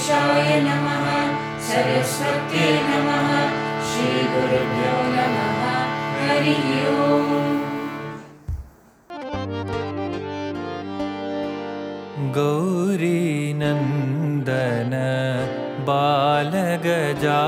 गणेशाय नमः सरस्वत्यै नमः श्रीगुरुभ्यो नमः हरिः ओम्। गौरीनन्दन बालगजा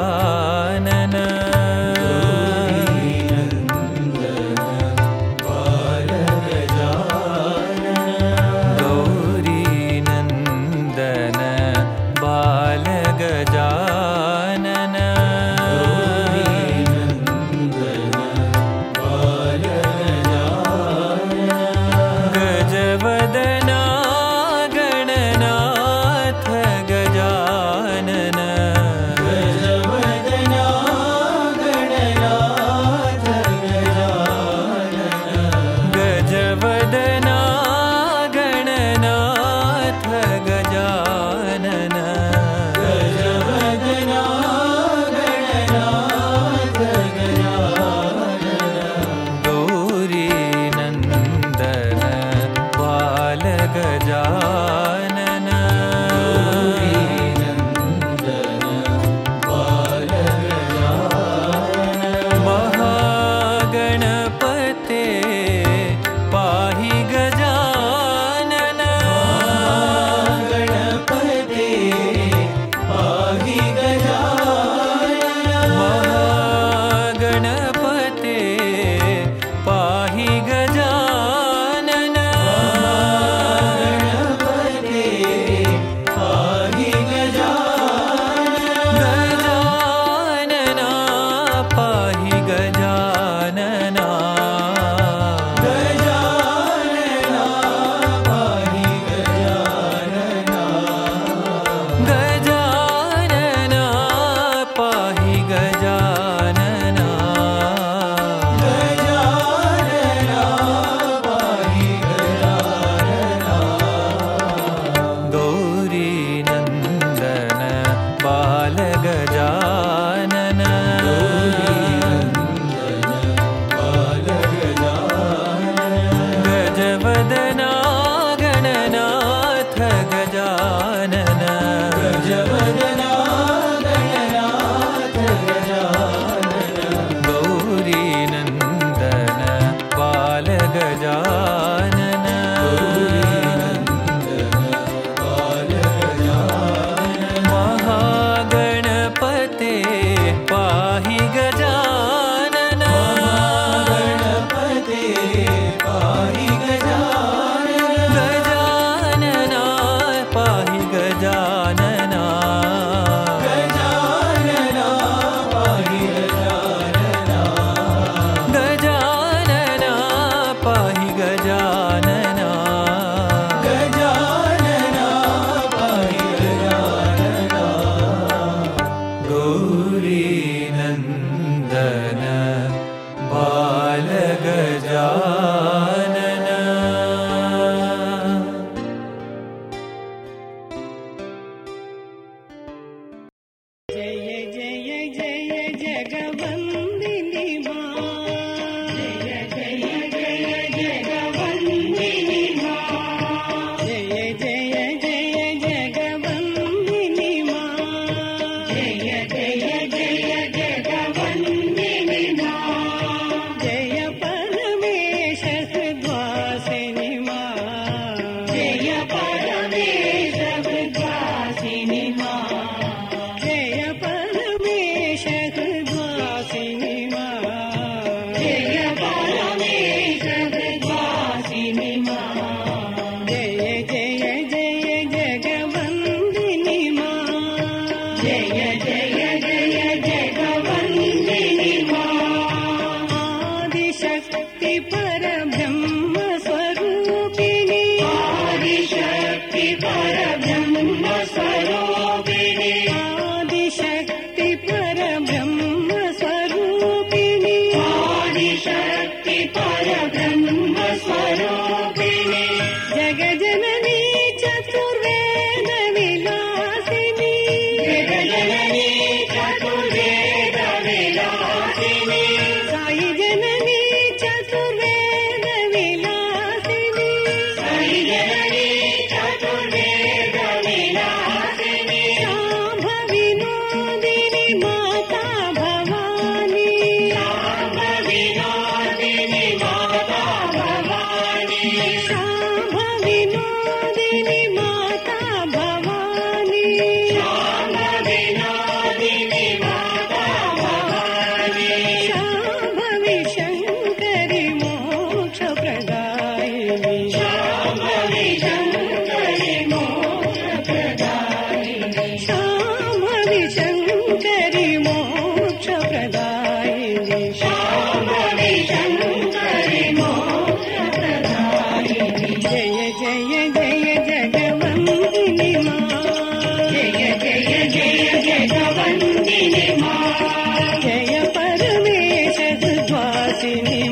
நீ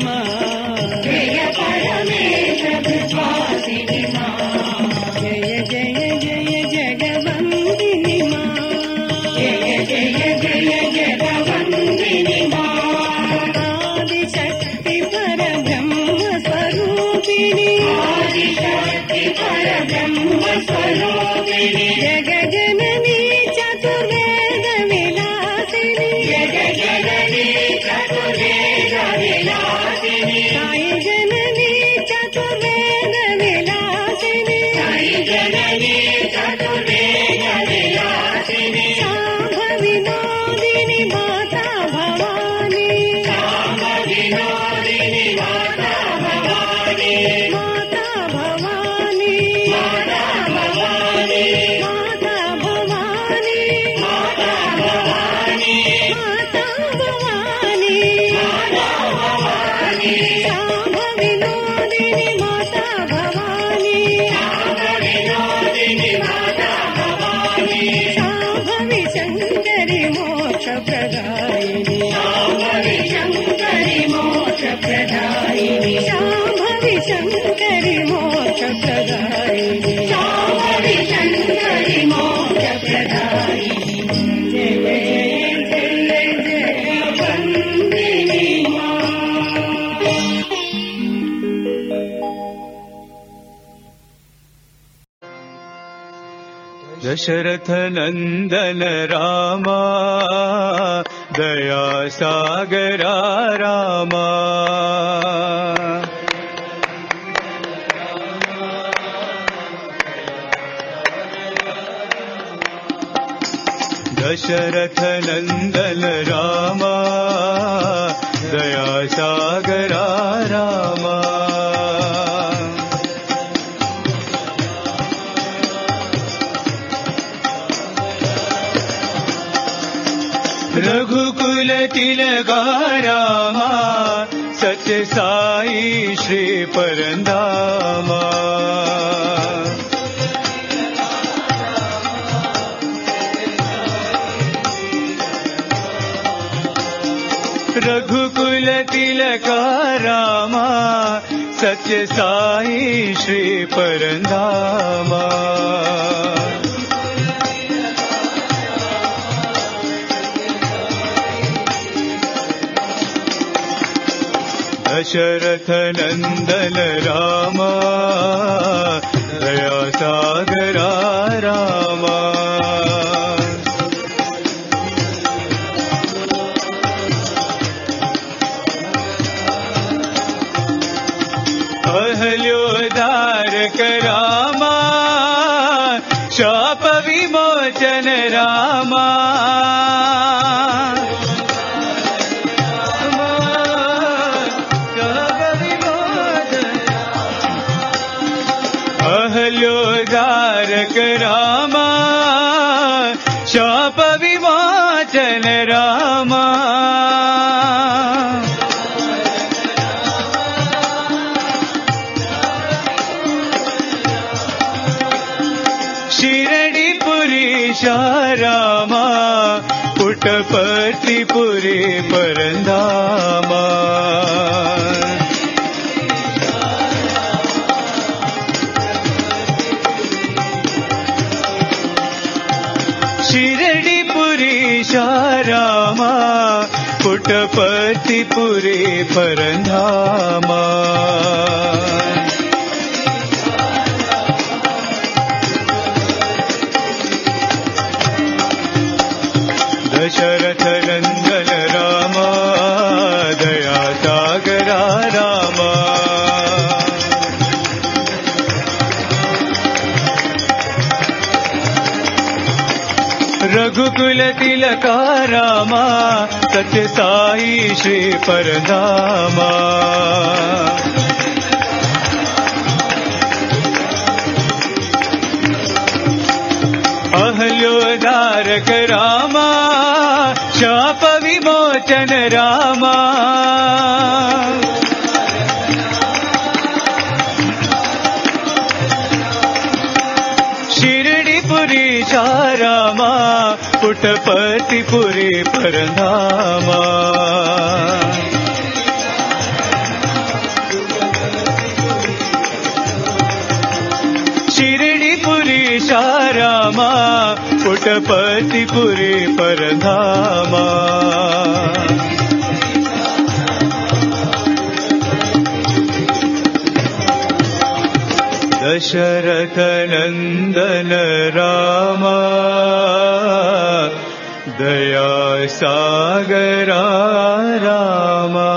Yeah. दशरथ नन्दन रामा। दया सागरा रामा दशरथ नन्दन रामा रामा सत्य साई श्री परन्दामा रघुकुल तिलका रामा सत्य साई श्री परन्दामा दशरथ नन्दन रामा रामा शिरडिपुरीशा रामा पुटपतिपुरी परन्धामा दशरथ तिलका रामा सत्य साई श्री परधामा अहल्योदारक रामा शाप विमोचन रामा। शिरडिपुरी रामा पुटपतिपुरी परधामा शिरडिपुरी रामा पुटपतिपुरी परधामा दशरथ नन्दन रामा दया रामा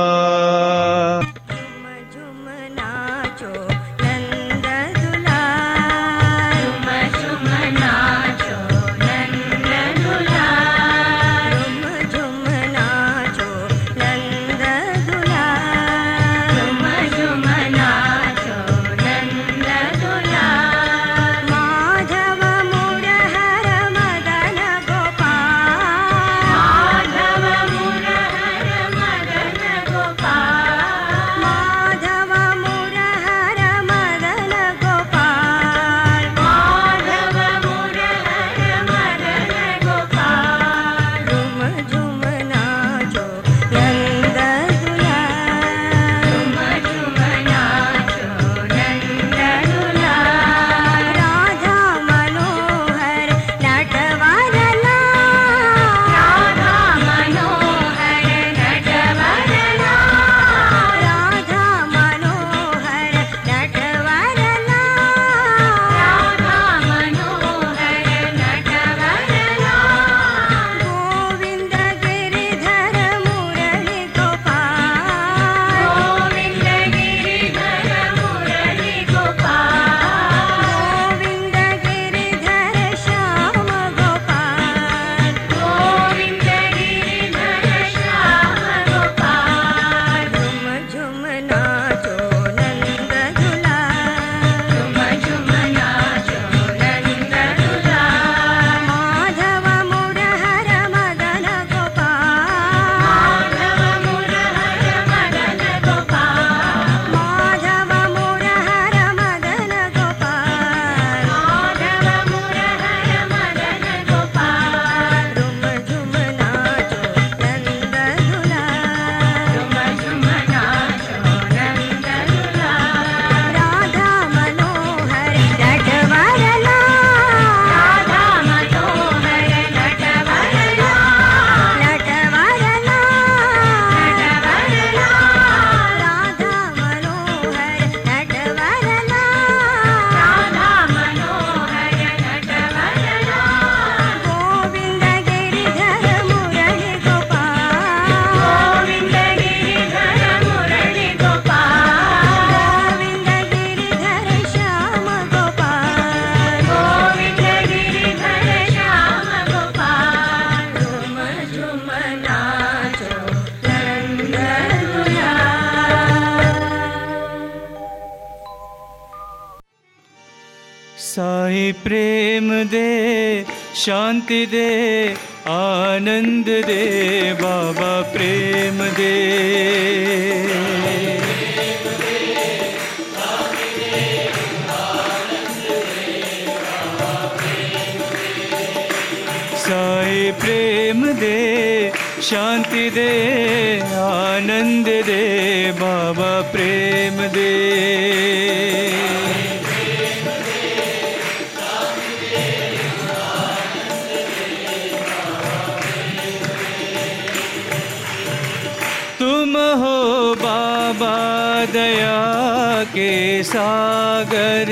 शांति दे, आनंद दे, बाबा प्रेम दे। साई प्रेम दे, शांति दे, आनंद दे, बाबा प्रेम दे। दया के सागर।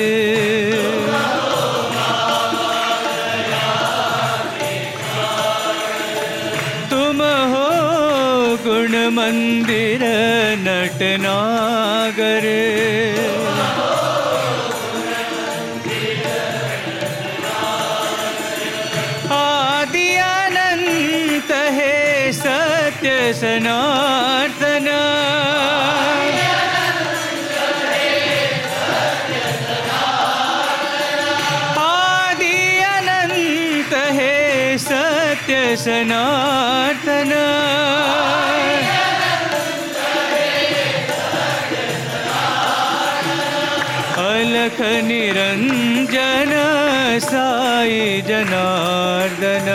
तुम हो गुण मंदिर नटनागर आदि अनंत है सत्य सनातन सनातन अलख निरंजन साई जनार्दन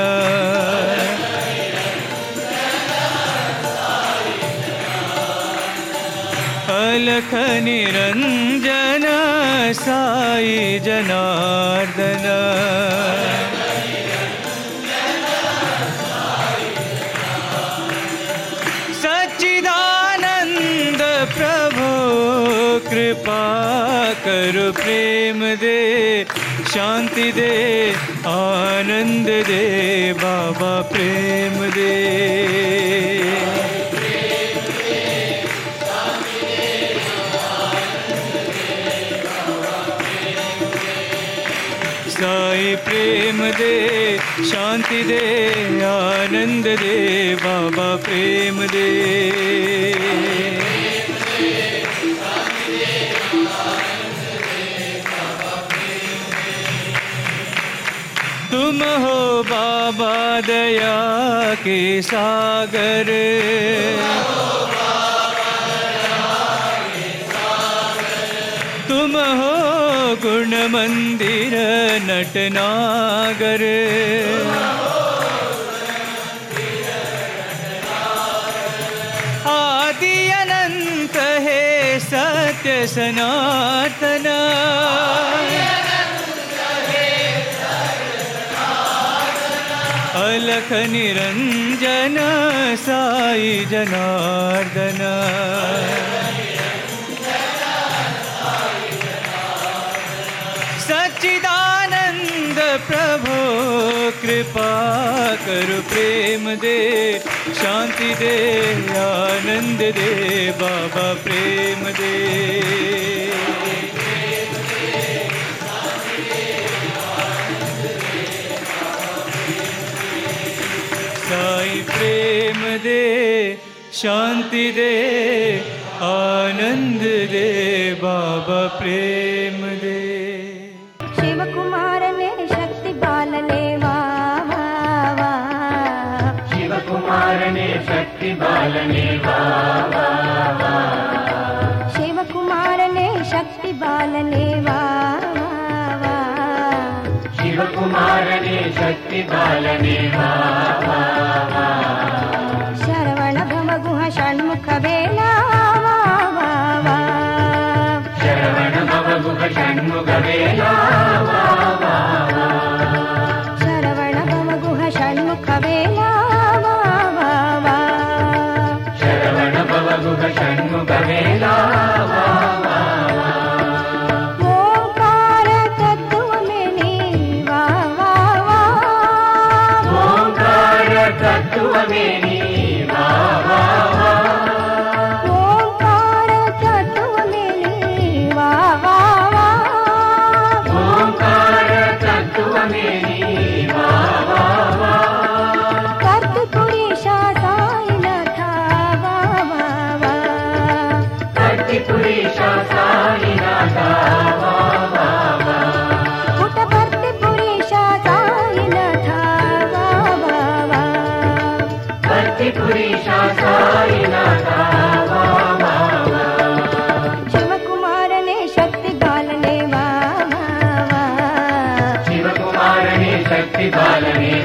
अलख निरंजन साई जनार्दन कर प्रेम दे, शांति दे, आनंद दे, बाबा प्रेम दे। साई प्रेम दे, शांति दे, आनंद दे, बाबा प्रेम दे। तुम हो बाबा दया के सागर। तुम हो गुण मंदिर नटनागर आदि अनंत है सत्य सनातन। निरंजन साई जनार्दन। सच्चिदानंद प्रभु कृपा कर प्रेम दे शांति दे आनंद दे बाबा प्रेम दे प्रेम दे शांति दे आनंद दे बाबा प्रेम दे। शिवकुमारने शक्ति बालने वा शिवकुमारने शक्ति बालने वा शिवकुमारने शक्ति बालने वा शिवकुमारने शक्ति बालने वा वा वा। शरवण भव गुह षण्मुख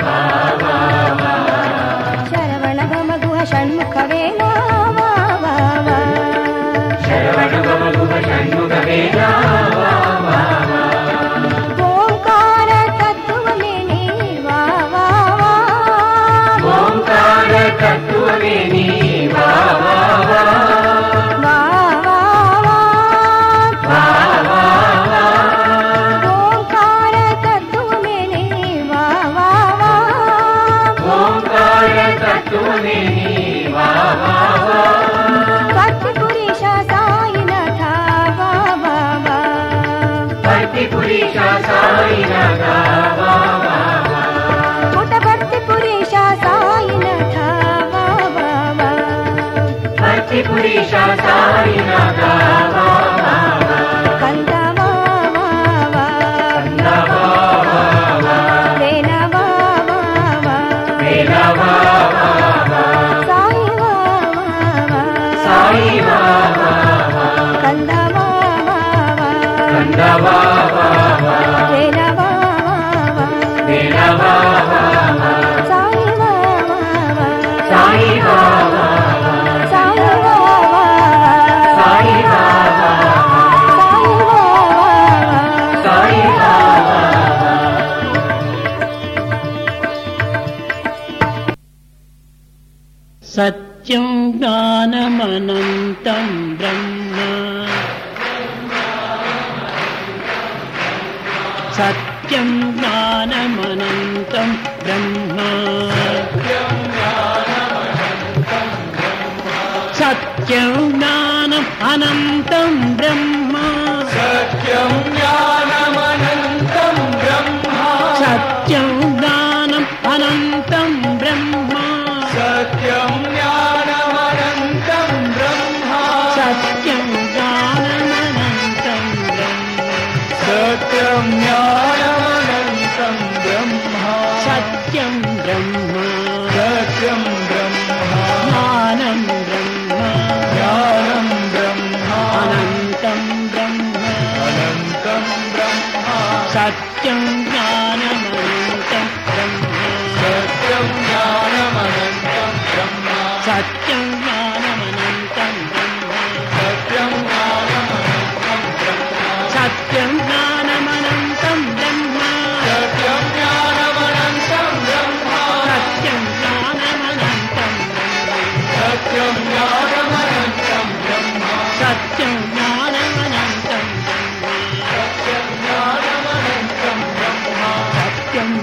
बाबा ईशा साई नागा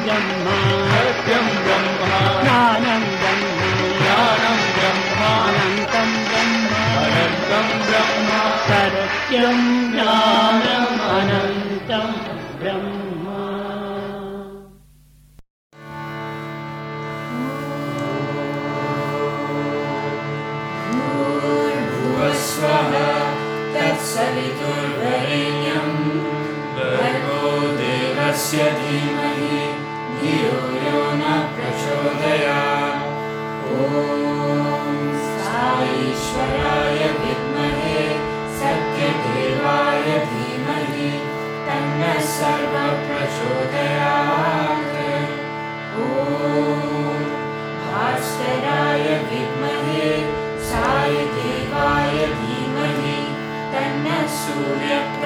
ब्रह्मात्यं ब्रह्मानन्द्रह्मयानं ब्रह्माणन्दं ब्रह्मारङ्गं ब्रह्मा सत्यं ज्ञान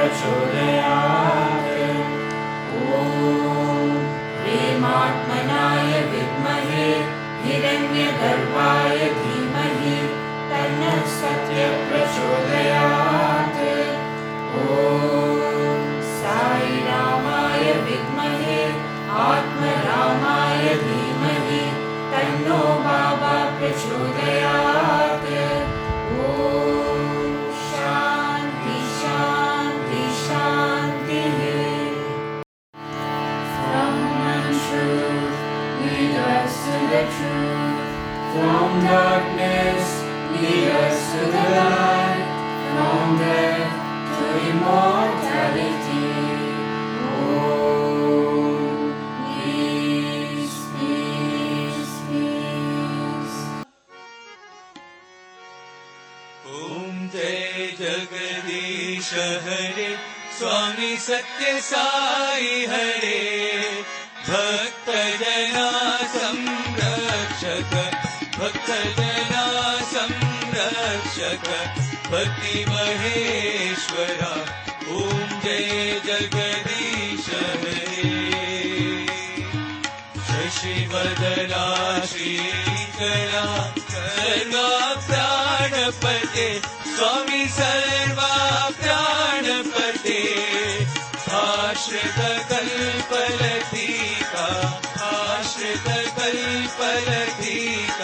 प्रचोदयात्। ॐ ह्रीमात्मनाय विद्महे, हिरण्यगर्भाय धीमहि तन्नः सत्यप्रचोदयात् ॐ साई रामाय विद्महे, आत्मरामाय धीमहि, तन्नो बाबा प्रचोदयात्। From darkness lead us to the light, from death to immortality. Oh, peace, peace, peace. Om Jai Swami महेश्वरा ॐ जय जगदीश हरे। शशिवदना श्रीकरा सर्वा प्राणपते स्वामी सर्वा प्राणपते आश्रितकल्पलतिका। आश्रितकल्पलतिका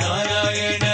ನಾರಾಯಣ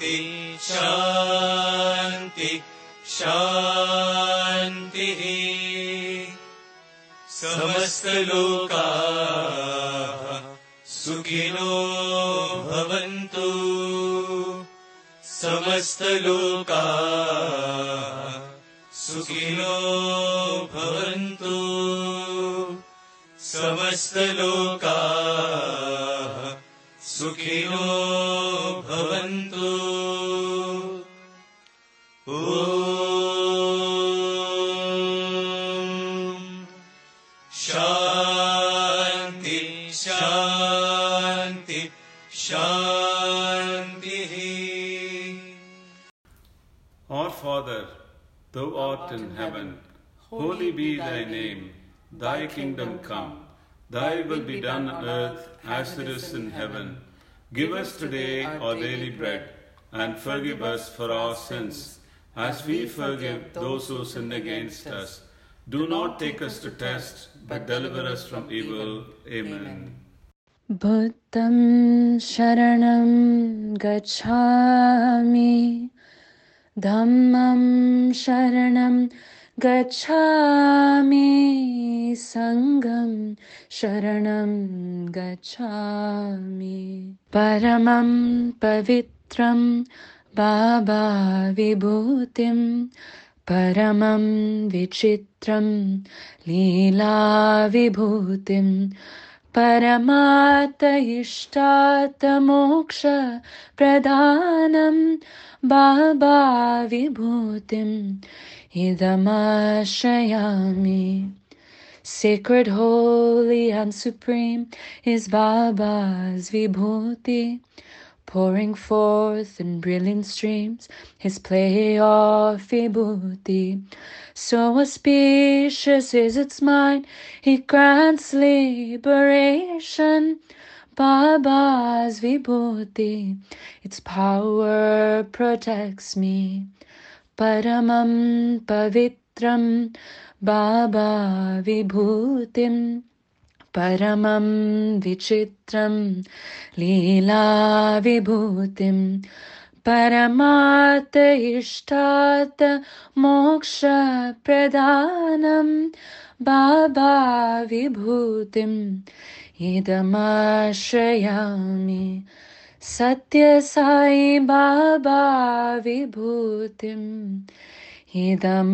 शान्ति शान्ति शान्तिः। समस्तलोकाः सुखिनो भवन्तु। समस्तलोकाः सुखिनो भवन्तु। समस्तलोकाः सुखिनो art in heaven, holy be thy name. Thy kingdom come, thy will be done on earth as it is in heaven. Give us today our daily bread, and forgive us for our sins, as we forgive those who sin against us. Do not take us to test, but deliver us from evil. Amen. बुद्धं शरणं गच्छामि धम्मं शरणं गच्छामि सङ्गं शरणं गच्छामि। परमं पवित्रं बाबा विभूतिं परमं विचित्रं लीलाविभूतिं परमात इष्टातमोक्षप्रदानं Baba विभूतिम् idamashayami. Sacred, holy, and supreme is Baba's Vibhuti. pouring forth in brilliant streams his play of vibhuti. So auspicious is its mind, he grants liberation. Baba's vibhuti. Its power protects me. Paramam pavitram Baba vibhutim. Paramam vichitram Leela vibhutim. Paramata ishtata moksha pradhanam Baba vibhutim. इदमाश्रयामि Sathya Sai Baba विभूतिम् इदमाश्रयामि